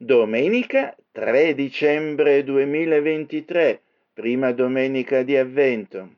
domenica 3 dicembre 2023, prima domenica di avvento.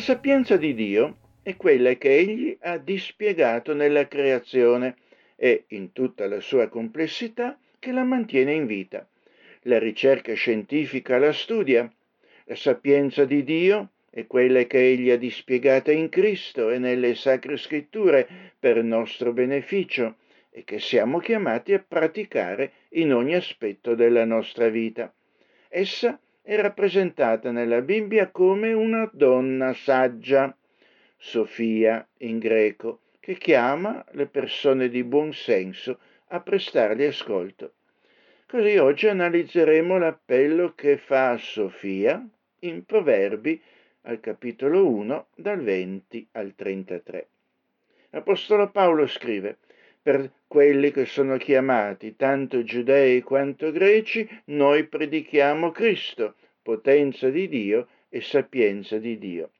Sapienza di Dio è quella che egli ha dispiegato nella creazione e in tutta la sua complessità che la mantiene in vita. La ricerca scientifica la studia. La sapienza di Dio è quella che egli ha dispiegata in Cristo e nelle sacre scritture per nostro beneficio e che siamo chiamati a praticare in ogni aspetto della nostra vita. Essa è rappresentata nella Bibbia come una donna saggia, Sofia in greco, che chiama le persone di buon senso a prestargli ascolto. Così oggi analizzeremo l'appello che fa Sofia in Proverbi al capitolo 1 dal 20 al 33. L'Apostolo Paolo scrive per quelli che sono chiamati, tanto giudei quanto greci, noi predichiamo Cristo, potenza di Dio e sapienza di Dio.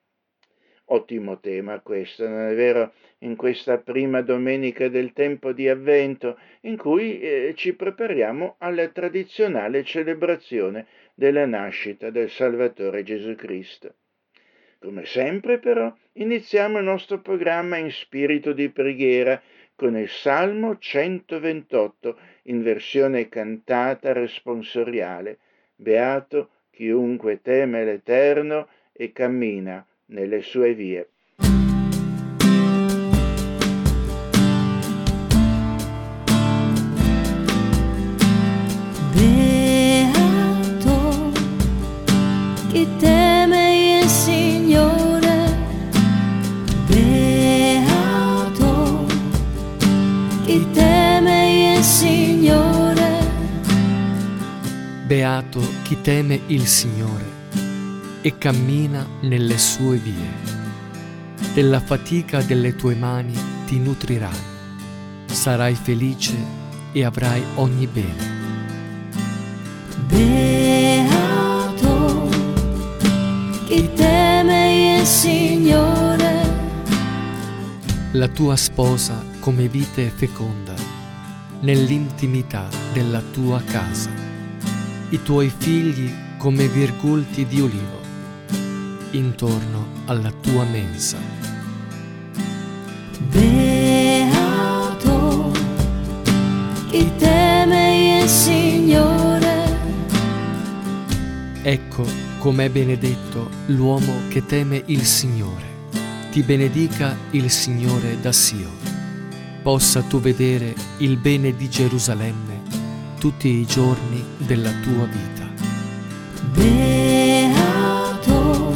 Ottimo tema questo, non è vero? In questa prima domenica del tempo di avvento, in cui eh, ci prepariamo alla tradizionale celebrazione della nascita del Salvatore Gesù Cristo. Come sempre però iniziamo il nostro programma in spirito di preghiera con il Salmo 128 in versione cantata responsoriale. Beato chiunque teme l'Eterno e cammina nelle sue vie. Beato chi teme il Signore e cammina nelle sue vie. Della fatica delle tue mani ti nutrirai, sarai felice e avrai ogni bene. Beato chi teme il Signore, La tua sposa come vite feconda, nell'intimità della tua casa. I tuoi figli come virgulti di olivo, intorno alla tua mensa. beato chi teme il Signore. Ecco com'è benedetto l'uomo che teme il Signore. Ti benedica il Signore da Sio. Possa tu vedere il bene di Gerusalemme tutti i giorni della tua vita. Beato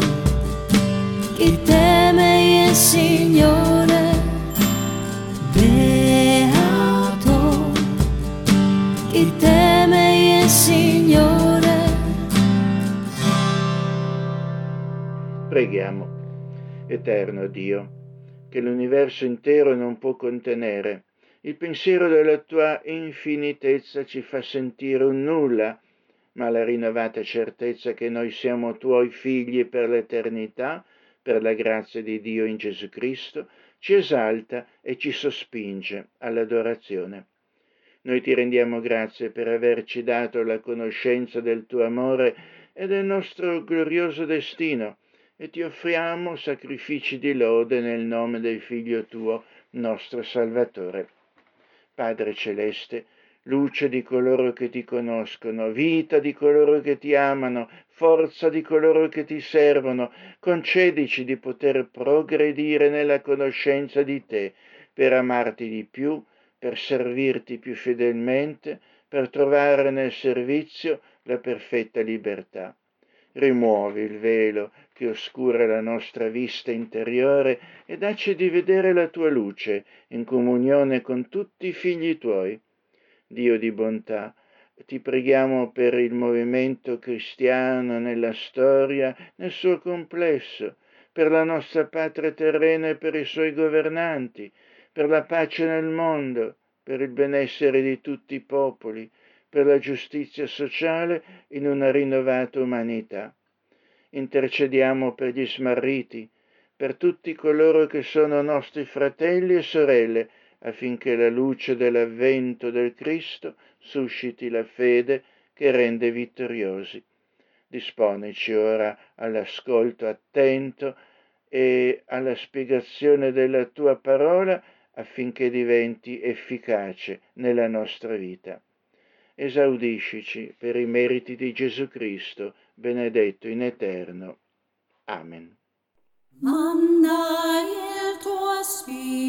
chi teme il Signore, beato chi teme il Signore. Preghiamo. Eterno Dio, che l'universo intero non può contenere, il pensiero della tua infinitezza ci fa sentire un nulla ma la rinnovata certezza che noi siamo tuoi figli per l'eternità, per la grazia di Dio in Gesù Cristo, ci esalta e ci sospinge all'adorazione. Noi ti rendiamo grazie per averci dato la conoscenza del tuo amore e del nostro glorioso destino e ti offriamo sacrifici di lode nel nome del Figlio tuo, nostro Salvatore. Padre Celeste, luce di coloro che ti conoscono, vita di coloro che ti amano, forza di coloro che ti servono, concedici di poter progredire nella conoscenza di te, per amarti di più, per servirti più fedelmente, per trovare nel servizio la perfetta libertà. Rimuovi il velo che oscura la nostra vista interiore e dacci di vedere la tua luce in comunione con tutti i figli tuoi. Dio di bontà, ti preghiamo per il movimento cristiano nella storia, nel suo complesso, per la nostra patria terrena e per i suoi governanti, per la pace nel mondo, per il benessere di tutti i popoli, per la giustizia sociale in una rinnovata umanità. Intercediamo per gli smarriti, per tutti coloro che sono nostri fratelli e sorelle, affinché la luce dell'avvento del Cristo susciti la fede che rende vittoriosi. Disponeci ora all'ascolto attento e alla spiegazione della tua parola affinché diventi efficace nella nostra vita. Esaudiscici per i meriti di Gesù Cristo, benedetto in eterno. Amen. Manda il tuo spirito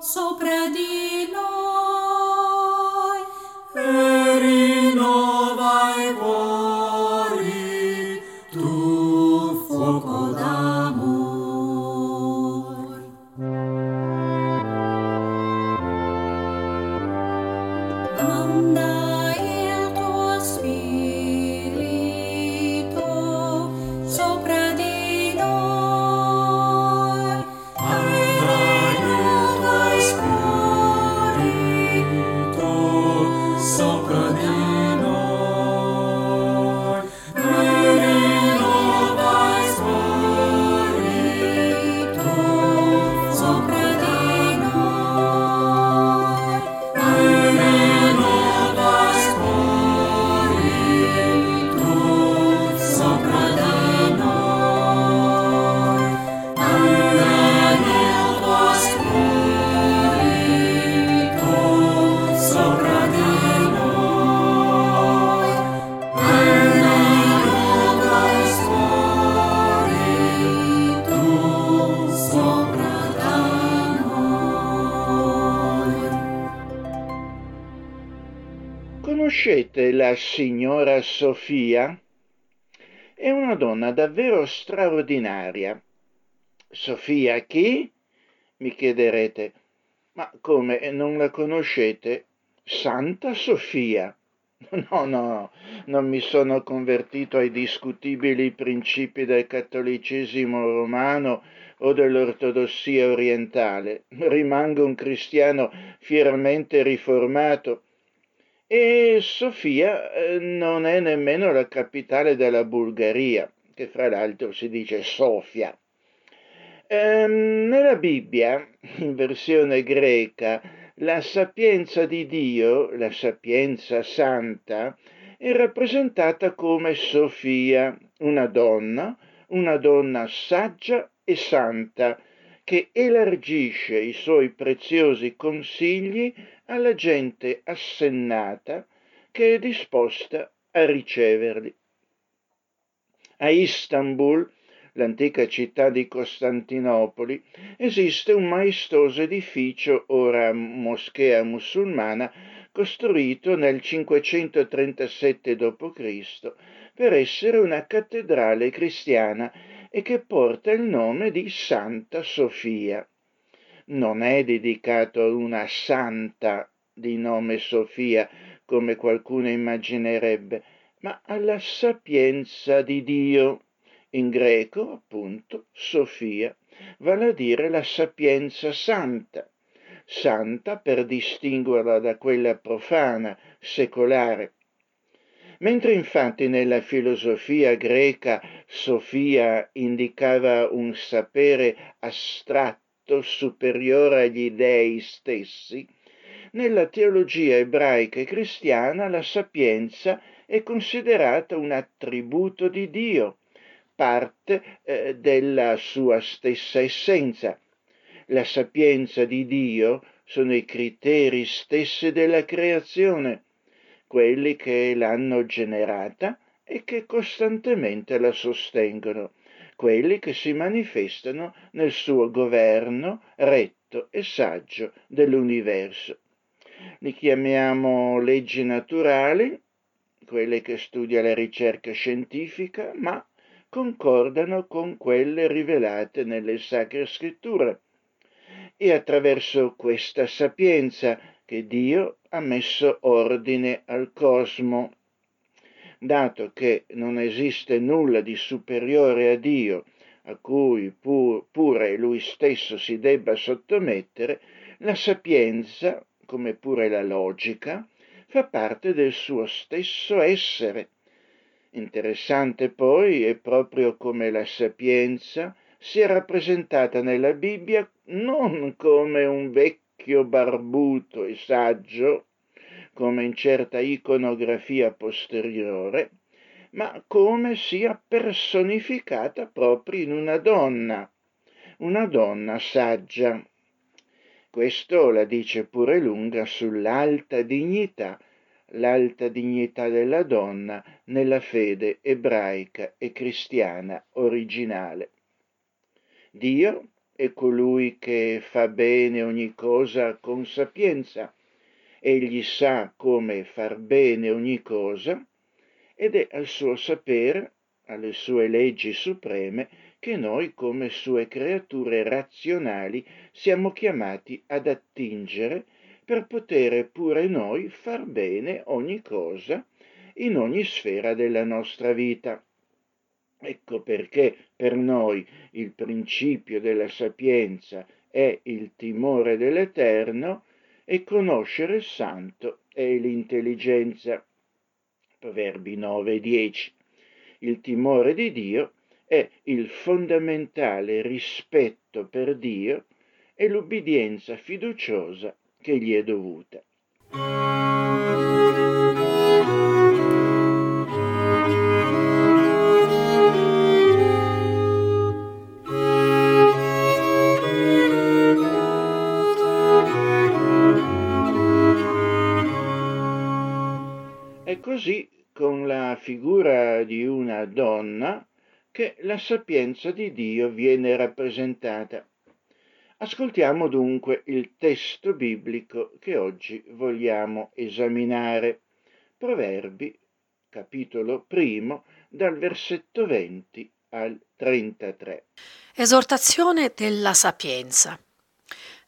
sopra di noi Sofia? È una donna davvero straordinaria. Sofia chi? Mi chiederete. Ma come non la conoscete? Santa Sofia. No, no, non mi sono convertito ai discutibili principi del cattolicesimo romano o dell'ortodossia orientale. Rimango un cristiano fieramente riformato e Sofia eh, non è nemmeno la capitale della Bulgaria, che fra l'altro si dice Sofia. Ehm, nella Bibbia, in versione greca, la sapienza di Dio, la sapienza santa, è rappresentata come Sofia, una donna, una donna saggia e santa, che elargisce i suoi preziosi consigli alla gente assennata che è disposta a riceverli. A Istanbul, l'antica città di Costantinopoli, esiste un maestoso edificio, ora moschea musulmana, costruito nel 537 d.C. per essere una cattedrale cristiana e che porta il nome di Santa Sofia. Non è dedicato a una santa di nome Sofia, come qualcuno immaginerebbe, ma alla sapienza di Dio. In greco, appunto, Sofia, vale a dire la sapienza santa. santa per distinguerla da quella profana, secolare. Mentre infatti nella filosofia greca Sofia indicava un sapere astratto superiore agli dei stessi, nella teologia ebraica e cristiana la sapienza è considerata un attributo di Dio, parte eh, della sua stessa essenza. La sapienza di Dio sono i criteri stessi della creazione, quelli che l'hanno generata e che costantemente la sostengono, quelli che si manifestano nel suo governo retto e saggio dell'universo. Li chiamiamo leggi naturali, quelle che studia la ricerca scientifica, ma concordano con quelle rivelate nelle sacre scritture. E attraverso questa sapienza che Dio ha messo ordine al cosmo. Dato che non esiste nulla di superiore a Dio, a cui pur, pure lui stesso si debba sottomettere, la sapienza come pure la logica, fa parte del suo stesso essere. Interessante poi è proprio come la sapienza sia rappresentata nella Bibbia non come un vecchio barbuto e saggio, come in certa iconografia posteriore, ma come sia personificata proprio in una donna, una donna saggia. Questo la dice pure lunga sull'alta dignità, l'alta dignità della donna nella fede ebraica e cristiana originale. Dio è colui che fa bene ogni cosa con sapienza, egli sa come far bene ogni cosa ed è al suo sapere, alle sue leggi supreme, che noi come sue creature razionali siamo chiamati ad attingere per poter pure noi far bene ogni cosa in ogni sfera della nostra vita. Ecco perché per noi il principio della sapienza è il timore dell'Eterno e conoscere il santo è l'intelligenza. Proverbi 9 e 10. Il timore di Dio è il fondamentale rispetto per Dio e l'ubbidienza fiduciosa che gli è dovuta. Così con la figura di una donna che la sapienza di Dio viene rappresentata. Ascoltiamo dunque il testo biblico che oggi vogliamo esaminare. Proverbi, capitolo primo, dal versetto 20 al 33. Esortazione della sapienza.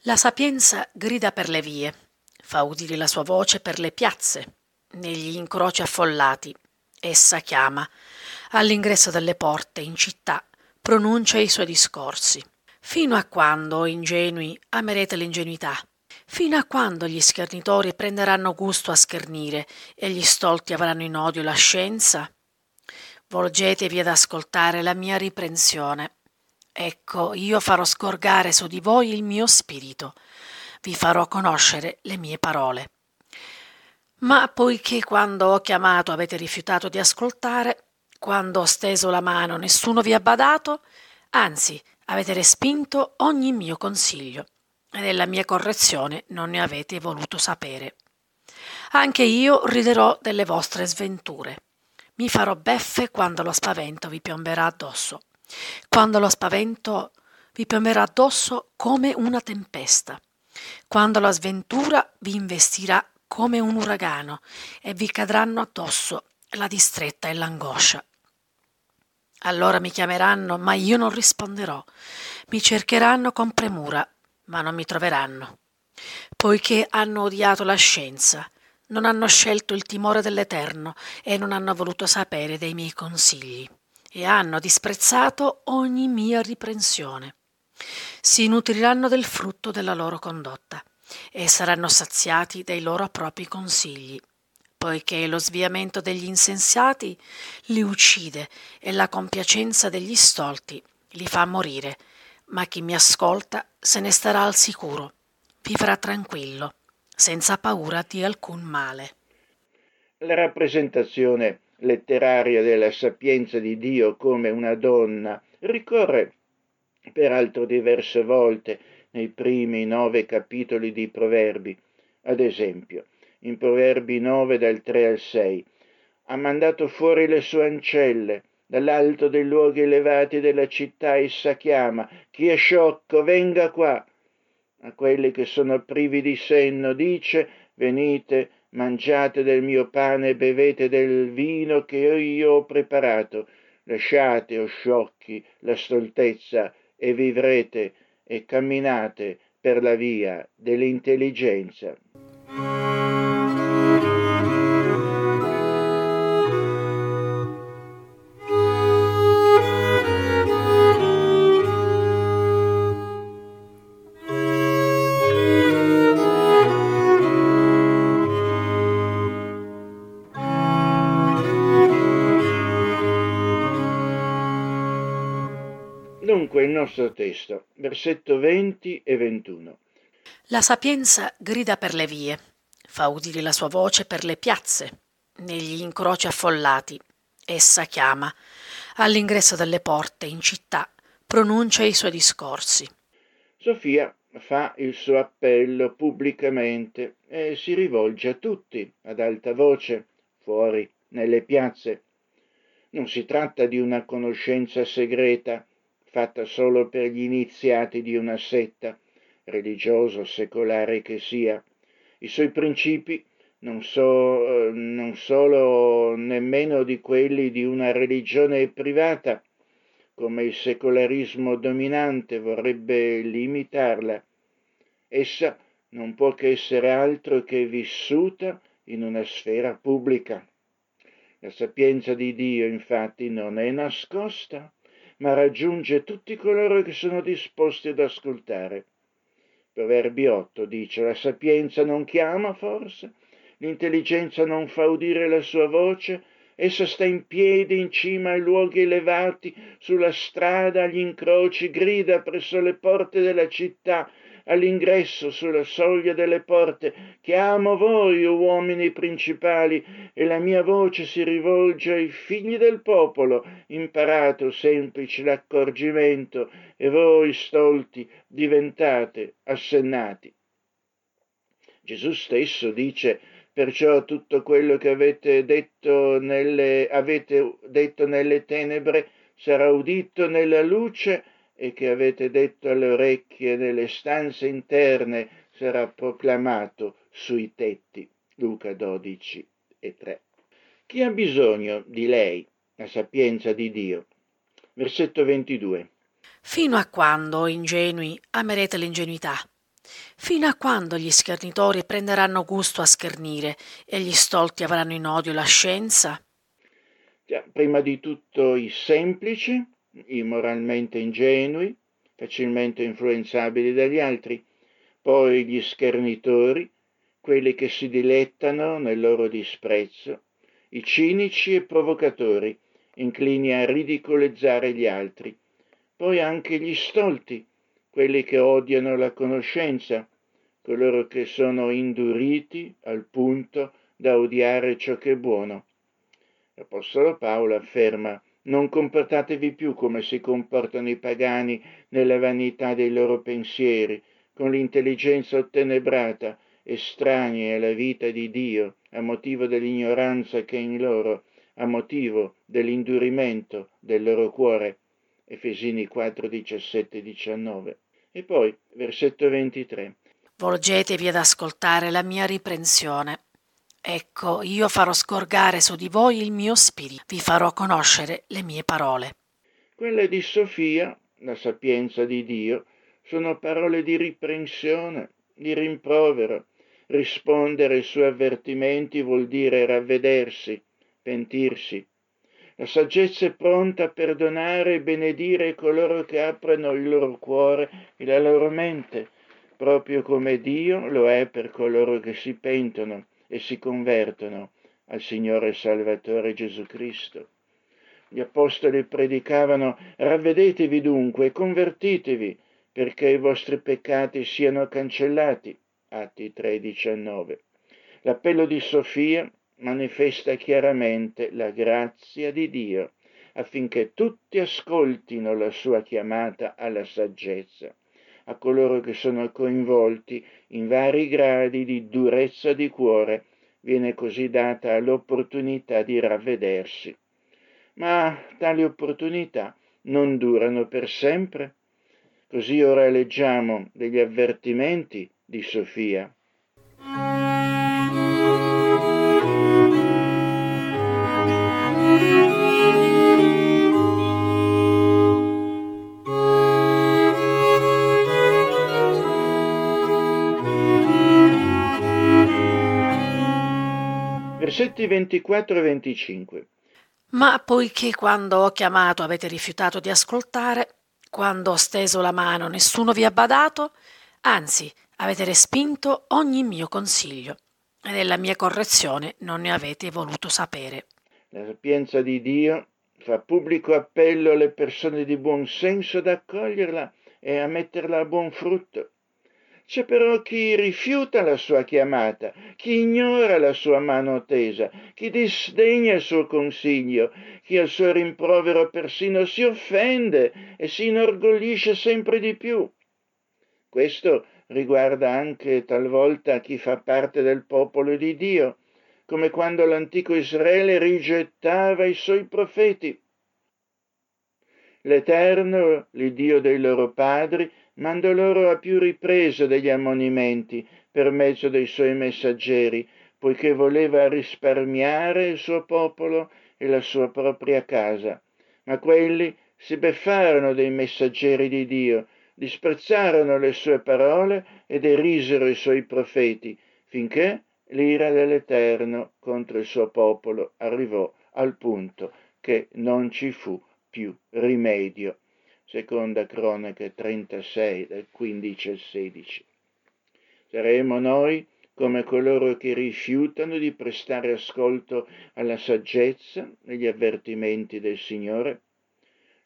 La sapienza grida per le vie, fa udire la sua voce per le piazze, negli incroci affollati. Essa chiama, all'ingresso delle porte in città, pronuncia i suoi discorsi. Fino a quando, ingenui, amerete l'ingenuità? Fino a quando gli schernitori prenderanno gusto a schernire e gli stolti avranno in odio la scienza? Volgetevi ad ascoltare la mia riprensione. Ecco, io farò scorgare su di voi il mio spirito, vi farò conoscere le mie parole. Ma poiché quando ho chiamato avete rifiutato di ascoltare, quando ho steso la mano nessuno vi ha badato, anzi avete respinto ogni mio consiglio e della mia correzione non ne avete voluto sapere. Anche io riderò delle vostre sventure. Mi farò beffe quando lo spavento vi piomberà addosso. Quando lo spavento vi piomberà addosso come una tempesta. Quando la sventura vi investirà come un uragano e vi cadranno addosso la distretta e l'angoscia. Allora mi chiameranno, ma io non risponderò. Mi cercheranno con premura, ma non mi troveranno. Poiché hanno odiato la scienza, non hanno scelto il timore dell'Eterno e non hanno voluto sapere dei miei consigli, e hanno disprezzato ogni mia riprensione. Si nutriranno del frutto della loro condotta e saranno saziati dai loro propri consigli, poiché lo sviamento degli insensati li uccide e la compiacenza degli stolti li fa morire, ma chi mi ascolta se ne starà al sicuro, vivrà tranquillo, senza paura di alcun male. La rappresentazione letteraria della sapienza di Dio come una donna ricorre peraltro diverse volte nei primi nove capitoli di Proverbi. Ad esempio, in Proverbi 9 dal 3 al 6, ha mandato fuori le sue ancelle, dall'alto dei luoghi elevati della città essa chiama, chi è sciocco venga qua. A quelli che sono privi di senno dice, venite, mangiate del mio pane e bevete del vino che io ho preparato. Lasciate, o oh sciocchi, la stoltezza e vivrete e camminate per la via dell'intelligenza. Nostro testo, versetto 20 e 21. La sapienza grida per le vie, fa udire la sua voce per le piazze, negli incroci affollati. Essa chiama, all'ingresso delle porte, in città, pronuncia i suoi discorsi. Sofia fa il suo appello pubblicamente e si rivolge a tutti ad alta voce, fuori, nelle piazze. Non si tratta di una conoscenza segreta, fatta solo per gli iniziati di una setta, religiosa o secolare che sia. I suoi principi non, so, non solo nemmeno di quelli di una religione privata, come il secolarismo dominante vorrebbe limitarla. Essa non può che essere altro che vissuta in una sfera pubblica. La sapienza di Dio infatti non è nascosta, ma raggiunge tutti coloro che sono disposti ad ascoltare. Proverbi 8 dice la sapienza non chiama forse, l'intelligenza non fa udire la sua voce, essa sta in piedi in cima ai luoghi elevati, sulla strada, agli incroci, grida presso le porte della città, all'ingresso sulla soglia delle porte, chiamo voi, uomini principali, e la mia voce si rivolge ai figli del popolo, imparato semplice l'accorgimento, e voi, stolti, diventate assennati. Gesù stesso dice, perciò tutto quello che avete detto nelle, avete detto nelle tenebre sarà udito nella luce, e che avete detto alle orecchie nelle stanze interne sarà proclamato sui tetti. Luca 12 e 3. Chi ha bisogno di lei, la sapienza di Dio? Versetto 22. Fino a quando, ingenui, amerete l'ingenuità? Fino a quando gli schernitori prenderanno gusto a schernire e gli stolti avranno in odio la scienza? Prima di tutto i semplici, i moralmente ingenui, facilmente influenzabili dagli altri, poi gli schernitori, quelli che si dilettano nel loro disprezzo, i cinici e provocatori, inclini a ridicolizzare gli altri, poi anche gli stolti, quelli che odiano la conoscenza, coloro che sono induriti al punto da odiare ciò che è buono. L'Apostolo Paolo afferma non comportatevi più come si comportano i pagani nella vanità dei loro pensieri, con l'intelligenza ottenebrata, estranei alla vita di Dio, a motivo dell'ignoranza che è in loro, a motivo dell'indurimento del loro cuore. Efesini 4, 17, 19. E poi, versetto 23. Volgetevi ad ascoltare la mia riprensione. Ecco, io farò scorgare su di voi il mio spirito, vi farò conoscere le mie parole. Quelle di Sofia, la sapienza di Dio, sono parole di riprensione, di rimprovero. Rispondere ai suoi avvertimenti vuol dire ravvedersi, pentirsi. La saggezza è pronta a perdonare e benedire coloro che aprono il loro cuore e la loro mente proprio come Dio lo è per coloro che si pentono e si convertono al Signore Salvatore Gesù Cristo. Gli apostoli predicavano ravvedetevi dunque e convertitevi perché i vostri peccati siano cancellati. Atti 3:19. L'appello di Sofia manifesta chiaramente la grazia di Dio affinché tutti ascoltino la sua chiamata alla saggezza, a coloro che sono coinvolti in vari gradi di durezza di cuore, viene così data l'opportunità di ravvedersi. Ma tali opportunità non durano per sempre. Così ora leggiamo degli avvertimenti di Sofia. Versetti 24 e 25. Ma poiché quando ho chiamato avete rifiutato di ascoltare, quando ho steso la mano nessuno vi ha badato, anzi avete respinto ogni mio consiglio e della mia correzione non ne avete voluto sapere. La sapienza di Dio fa pubblico appello alle persone di buon senso ad accoglierla e a metterla a buon frutto. C'è però chi rifiuta la sua chiamata, chi ignora la sua mano tesa, chi disdegna il suo consiglio, chi al suo rimprovero persino si offende e si inorgoglisce sempre di più. Questo riguarda anche talvolta chi fa parte del popolo di Dio, come quando l'antico Israele rigettava i suoi profeti. L'Eterno, l'Iddio dei loro padri, mandò loro a più riprese degli ammonimenti per mezzo dei suoi messaggeri, poiché voleva risparmiare il suo popolo e la sua propria casa. Ma quelli si beffarono dei messaggeri di Dio, disprezzarono le sue parole e derisero i suoi profeti, finché l'ira dell'Eterno contro il suo popolo arrivò al punto che non ci fu più rimedio seconda cronache 36 del 15 al 16. Saremo noi come coloro che rifiutano di prestare ascolto alla saggezza e agli avvertimenti del Signore?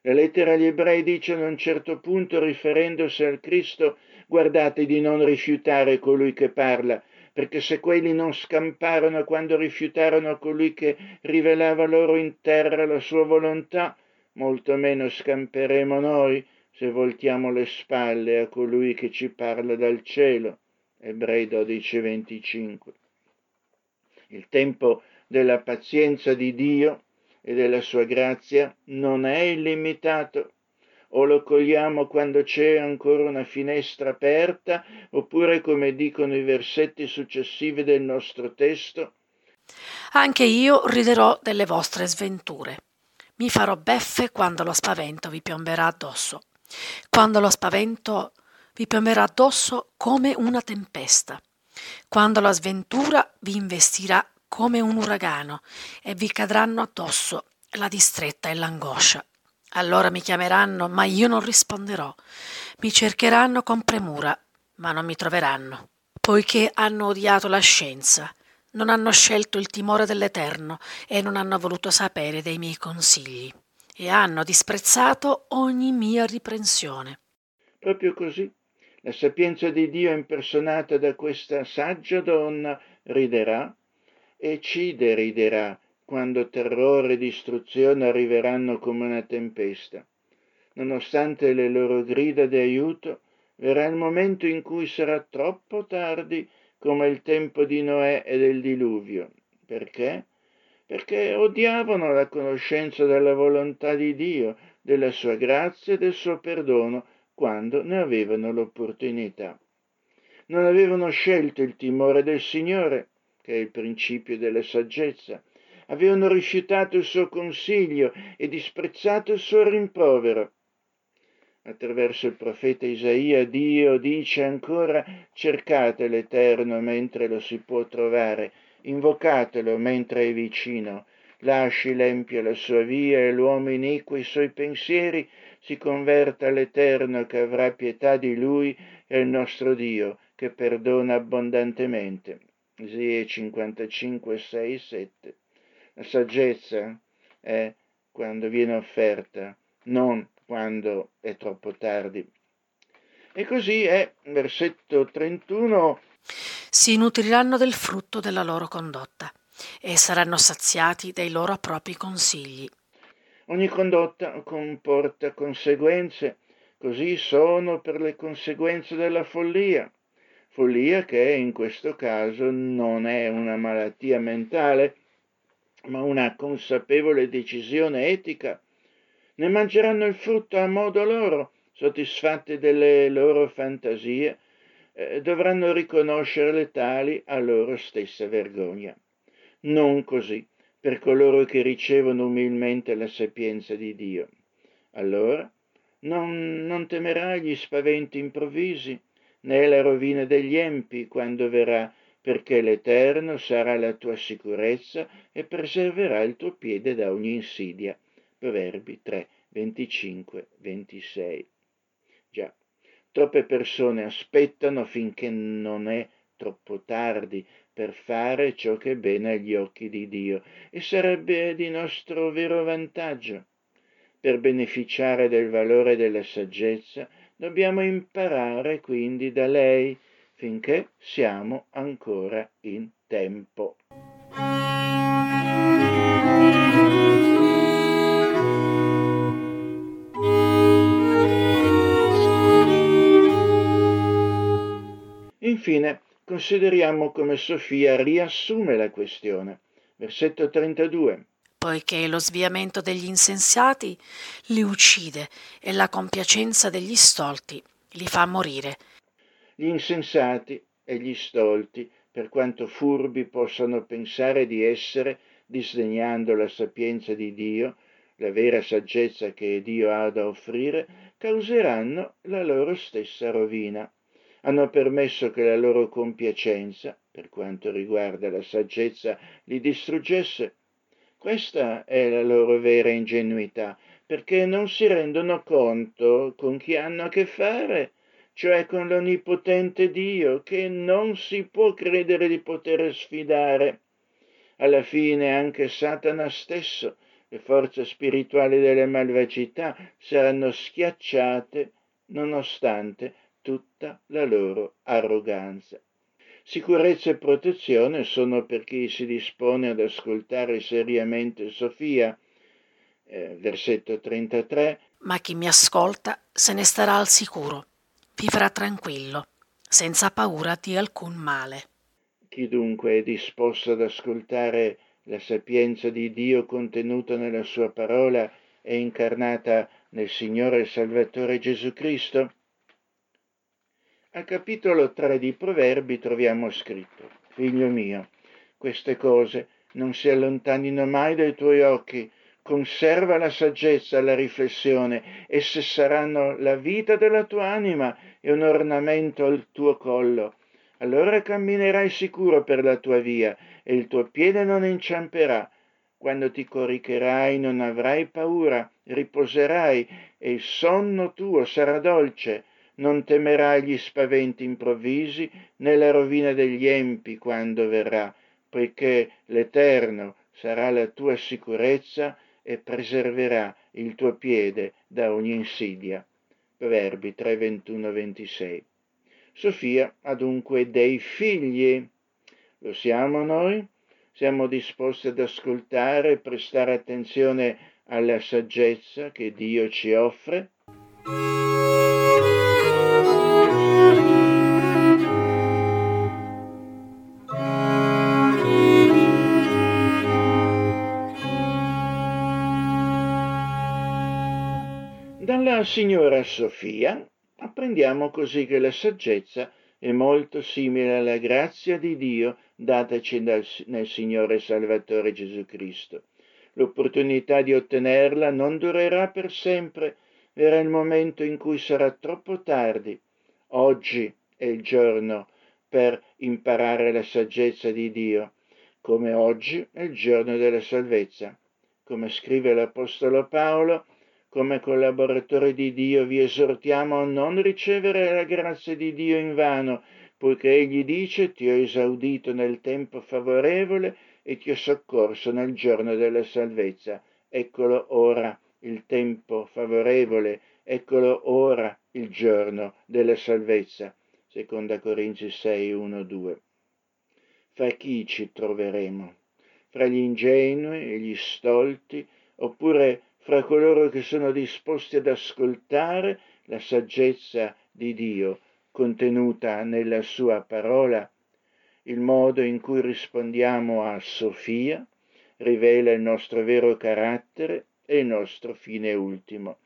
La lettera agli ebrei dice ad un certo punto, riferendosi al Cristo, guardate di non rifiutare colui che parla, perché se quelli non scamparono quando rifiutarono colui che rivelava loro in terra la sua volontà, molto meno scamperemo noi se voltiamo le spalle a colui che ci parla dal cielo. Ebrei 12:25. Il tempo della pazienza di Dio e della sua grazia non è illimitato. O lo cogliamo quando c'è ancora una finestra aperta, oppure come dicono i versetti successivi del nostro testo. Anche io riderò delle vostre sventure. Mi farò beffe quando lo spavento vi piomberà addosso. Quando lo spavento vi piomberà addosso come una tempesta. Quando la sventura vi investirà come un uragano e vi cadranno addosso la distretta e l'angoscia. Allora mi chiameranno, ma io non risponderò. Mi cercheranno con premura, ma non mi troveranno. Poiché hanno odiato la scienza non hanno scelto il timore dell'Eterno e non hanno voluto sapere dei miei consigli e hanno disprezzato ogni mia riprensione. Proprio così, la sapienza di Dio impersonata da questa saggia donna riderà e ci deriderà quando terrore e distruzione arriveranno come una tempesta. Nonostante le loro grida di aiuto, verrà il momento in cui sarà troppo tardi come il tempo di Noè e del diluvio. Perché? Perché odiavano la conoscenza della volontà di Dio, della sua grazia e del suo perdono quando ne avevano l'opportunità. Non avevano scelto il timore del Signore, che è il principio della saggezza, avevano rifiutato il suo consiglio e disprezzato il suo rimprovero attraverso il profeta Isaia, Dio dice ancora cercate l'Eterno mentre lo si può trovare, invocatelo mentre è vicino, lasci l'empio la sua via e l'uomo iniquo i suoi pensieri, si converta all'Eterno che avrà pietà di lui è il nostro Dio che perdona abbondantemente. Isaia 55, 6, 7. La saggezza è quando viene offerta, non quando è troppo tardi. E così è, versetto 31. Si nutriranno del frutto della loro condotta e saranno saziati dai loro propri consigli. Ogni condotta comporta conseguenze, così sono per le conseguenze della follia. Follia che in questo caso non è una malattia mentale, ma una consapevole decisione etica. Ne mangeranno il frutto a modo loro, soddisfatti delle loro fantasie, eh, dovranno riconoscerle tali a loro stessa vergogna. Non così per coloro che ricevono umilmente la sapienza di Dio. Allora non, non temerai gli spaventi improvvisi, né la rovina degli empi quando verrà, perché l'Eterno sarà la tua sicurezza e preserverà il tuo piede da ogni insidia. Proverbi 3, 25, 26. Già, troppe persone aspettano finché non è troppo tardi per fare ciò che è bene agli occhi di Dio e sarebbe di nostro vero vantaggio. Per beneficiare del valore della saggezza dobbiamo imparare quindi da lei finché siamo ancora in tempo. Infine, consideriamo come Sofia riassume la questione. Versetto 32. Poiché lo sviamento degli insensati li uccide e la compiacenza degli stolti li fa morire. Gli insensati e gli stolti, per quanto furbi possano pensare di essere, disdegnando la sapienza di Dio, la vera saggezza che Dio ha da offrire, causeranno la loro stessa rovina hanno permesso che la loro compiacenza, per quanto riguarda la saggezza, li distruggesse. Questa è la loro vera ingenuità, perché non si rendono conto con chi hanno a che fare, cioè con l'onnipotente Dio, che non si può credere di poter sfidare. Alla fine anche Satana stesso, le forze spirituali delle malvagità, saranno schiacciate nonostante tutta la loro arroganza. Sicurezza e protezione sono per chi si dispone ad ascoltare seriamente Sofia, eh, versetto 33. Ma chi mi ascolta se ne starà al sicuro, vivrà tranquillo, senza paura di alcun male. Chi dunque è disposto ad ascoltare la sapienza di Dio contenuta nella sua parola e incarnata nel Signore e Salvatore Gesù Cristo? Al capitolo 3 di Proverbi troviamo scritto, Figlio mio, queste cose non si allontanino mai dai tuoi occhi, conserva la saggezza la riflessione, esse saranno la vita della tua anima e un ornamento al tuo collo. Allora camminerai sicuro per la tua via e il tuo piede non inciamperà. Quando ti coricherai non avrai paura, riposerai e il sonno tuo sarà dolce non temerai gli spaventi improvvisi né la rovina degli empi quando verrà, poiché l'Eterno sarà la tua sicurezza e preserverà il tuo piede da ogni insidia. Proverbi 3, 21, 26. Sofia ha dunque dei figli. Lo siamo noi? Siamo disposti ad ascoltare e prestare attenzione alla saggezza che Dio ci offre? Signora Sofia apprendiamo così che la saggezza è molto simile alla grazia di Dio dataci dal, nel Signore Salvatore Gesù Cristo. L'opportunità di ottenerla non durerà per sempre, verrà il momento in cui sarà troppo tardi. Oggi è il giorno per imparare la saggezza di Dio, come oggi è il giorno della salvezza. Come scrive l'Apostolo Paolo, come collaboratori di Dio vi esortiamo a non ricevere la grazia di Dio in vano, poiché Egli dice ti ho esaudito nel tempo favorevole e ti ho soccorso nel giorno della salvezza. Eccolo ora il tempo favorevole, eccolo ora il giorno della salvezza. Seconda Corinzi 6, 1, 2. Fra chi ci troveremo? Fra gli ingenui e gli stolti, oppure fra coloro che sono disposti ad ascoltare la saggezza di Dio contenuta nella sua parola? Il modo in cui rispondiamo a Sofia rivela il nostro vero carattere e il nostro fine ultimo.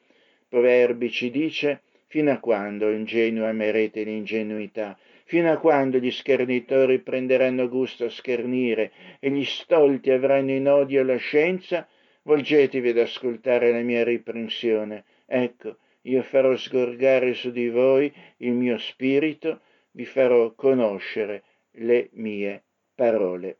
Proverbi ci dice fino a quando ingenua amerete l'ingenuità, fino a quando gli schernitori prenderanno gusto a schernire e gli stolti avranno in odio la scienza, volgetevi ad ascoltare la mia riprensione. Ecco, io farò sgorgare su di voi il mio spirito, vi farò conoscere le mie parole.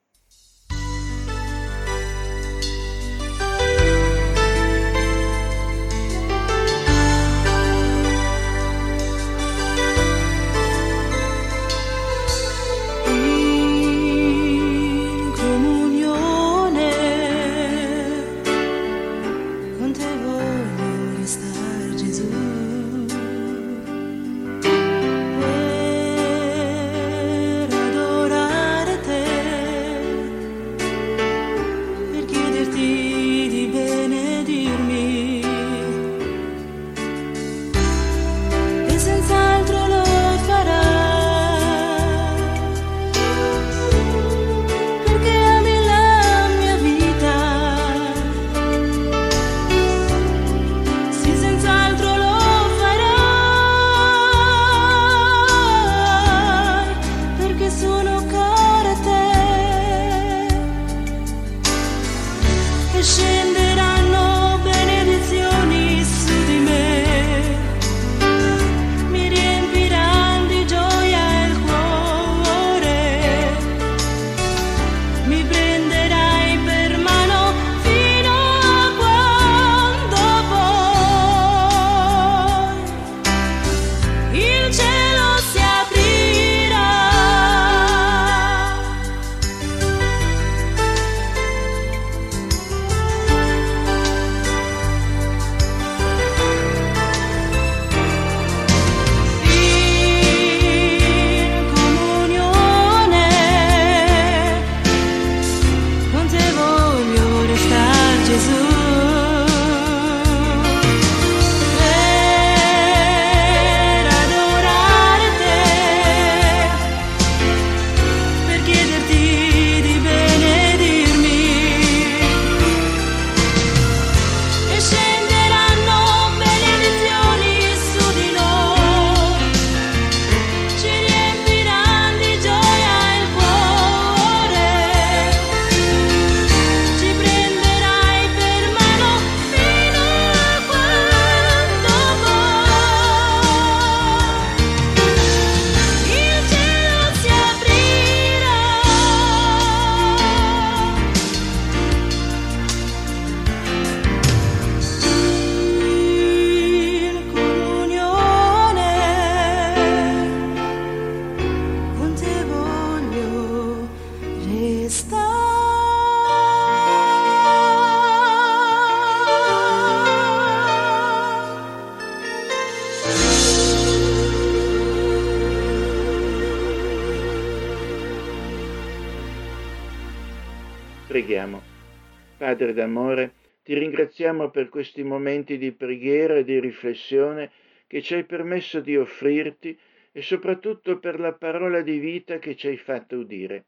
Padre d'amore, ti ringraziamo per questi momenti di preghiera e di riflessione che ci hai permesso di offrirti e soprattutto per la parola di vita che ci hai fatto udire.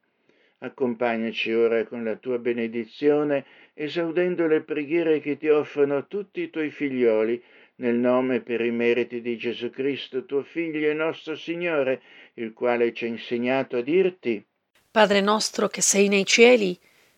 Accompagnaci ora con la tua benedizione, esaudendo le preghiere che ti offrono tutti i tuoi figlioli, nel nome per i meriti di Gesù Cristo, tuo Figlio e nostro Signore, il quale ci ha insegnato a dirti. Padre nostro che sei nei cieli,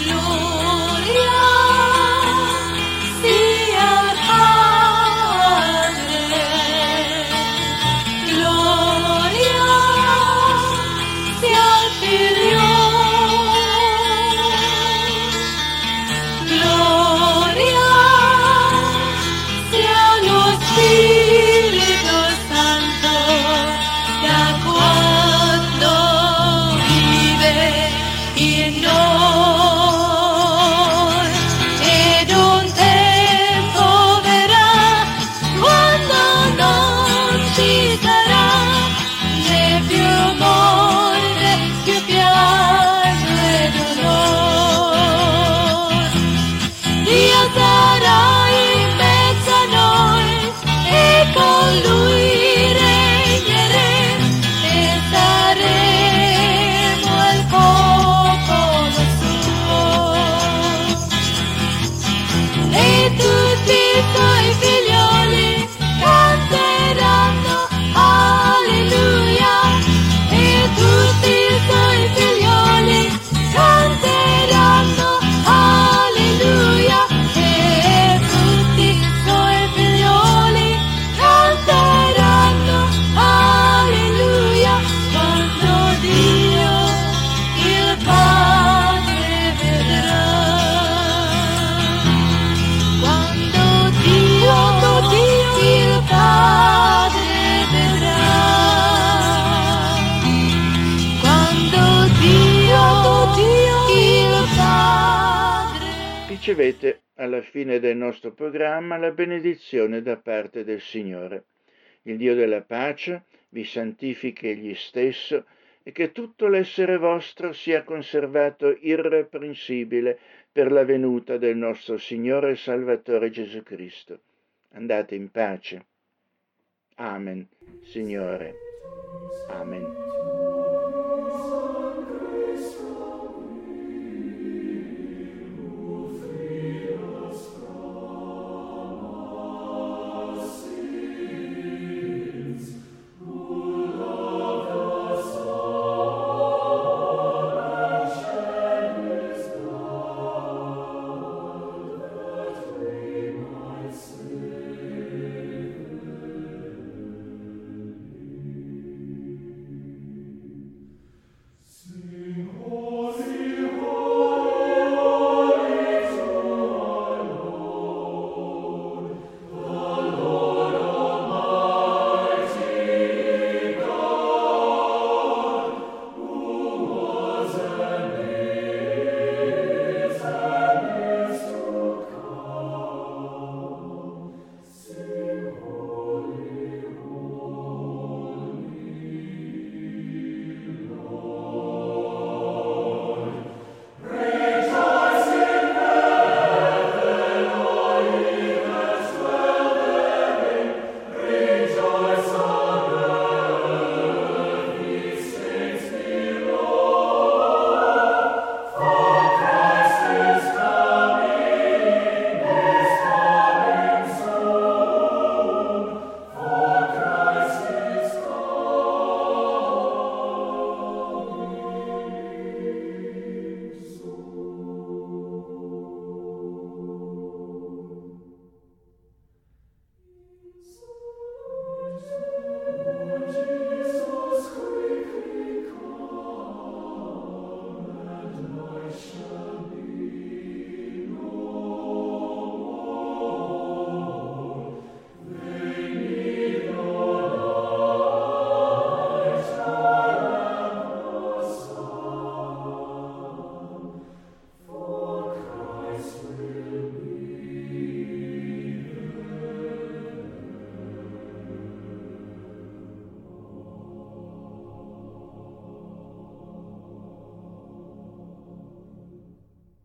Любовь. fine del nostro programma la benedizione da parte del Signore. Il Dio della pace vi santifichi egli stesso e che tutto l'essere vostro sia conservato irreprensibile per la venuta del nostro Signore e Salvatore Gesù Cristo. Andate in pace. Amen, Signore. Amen.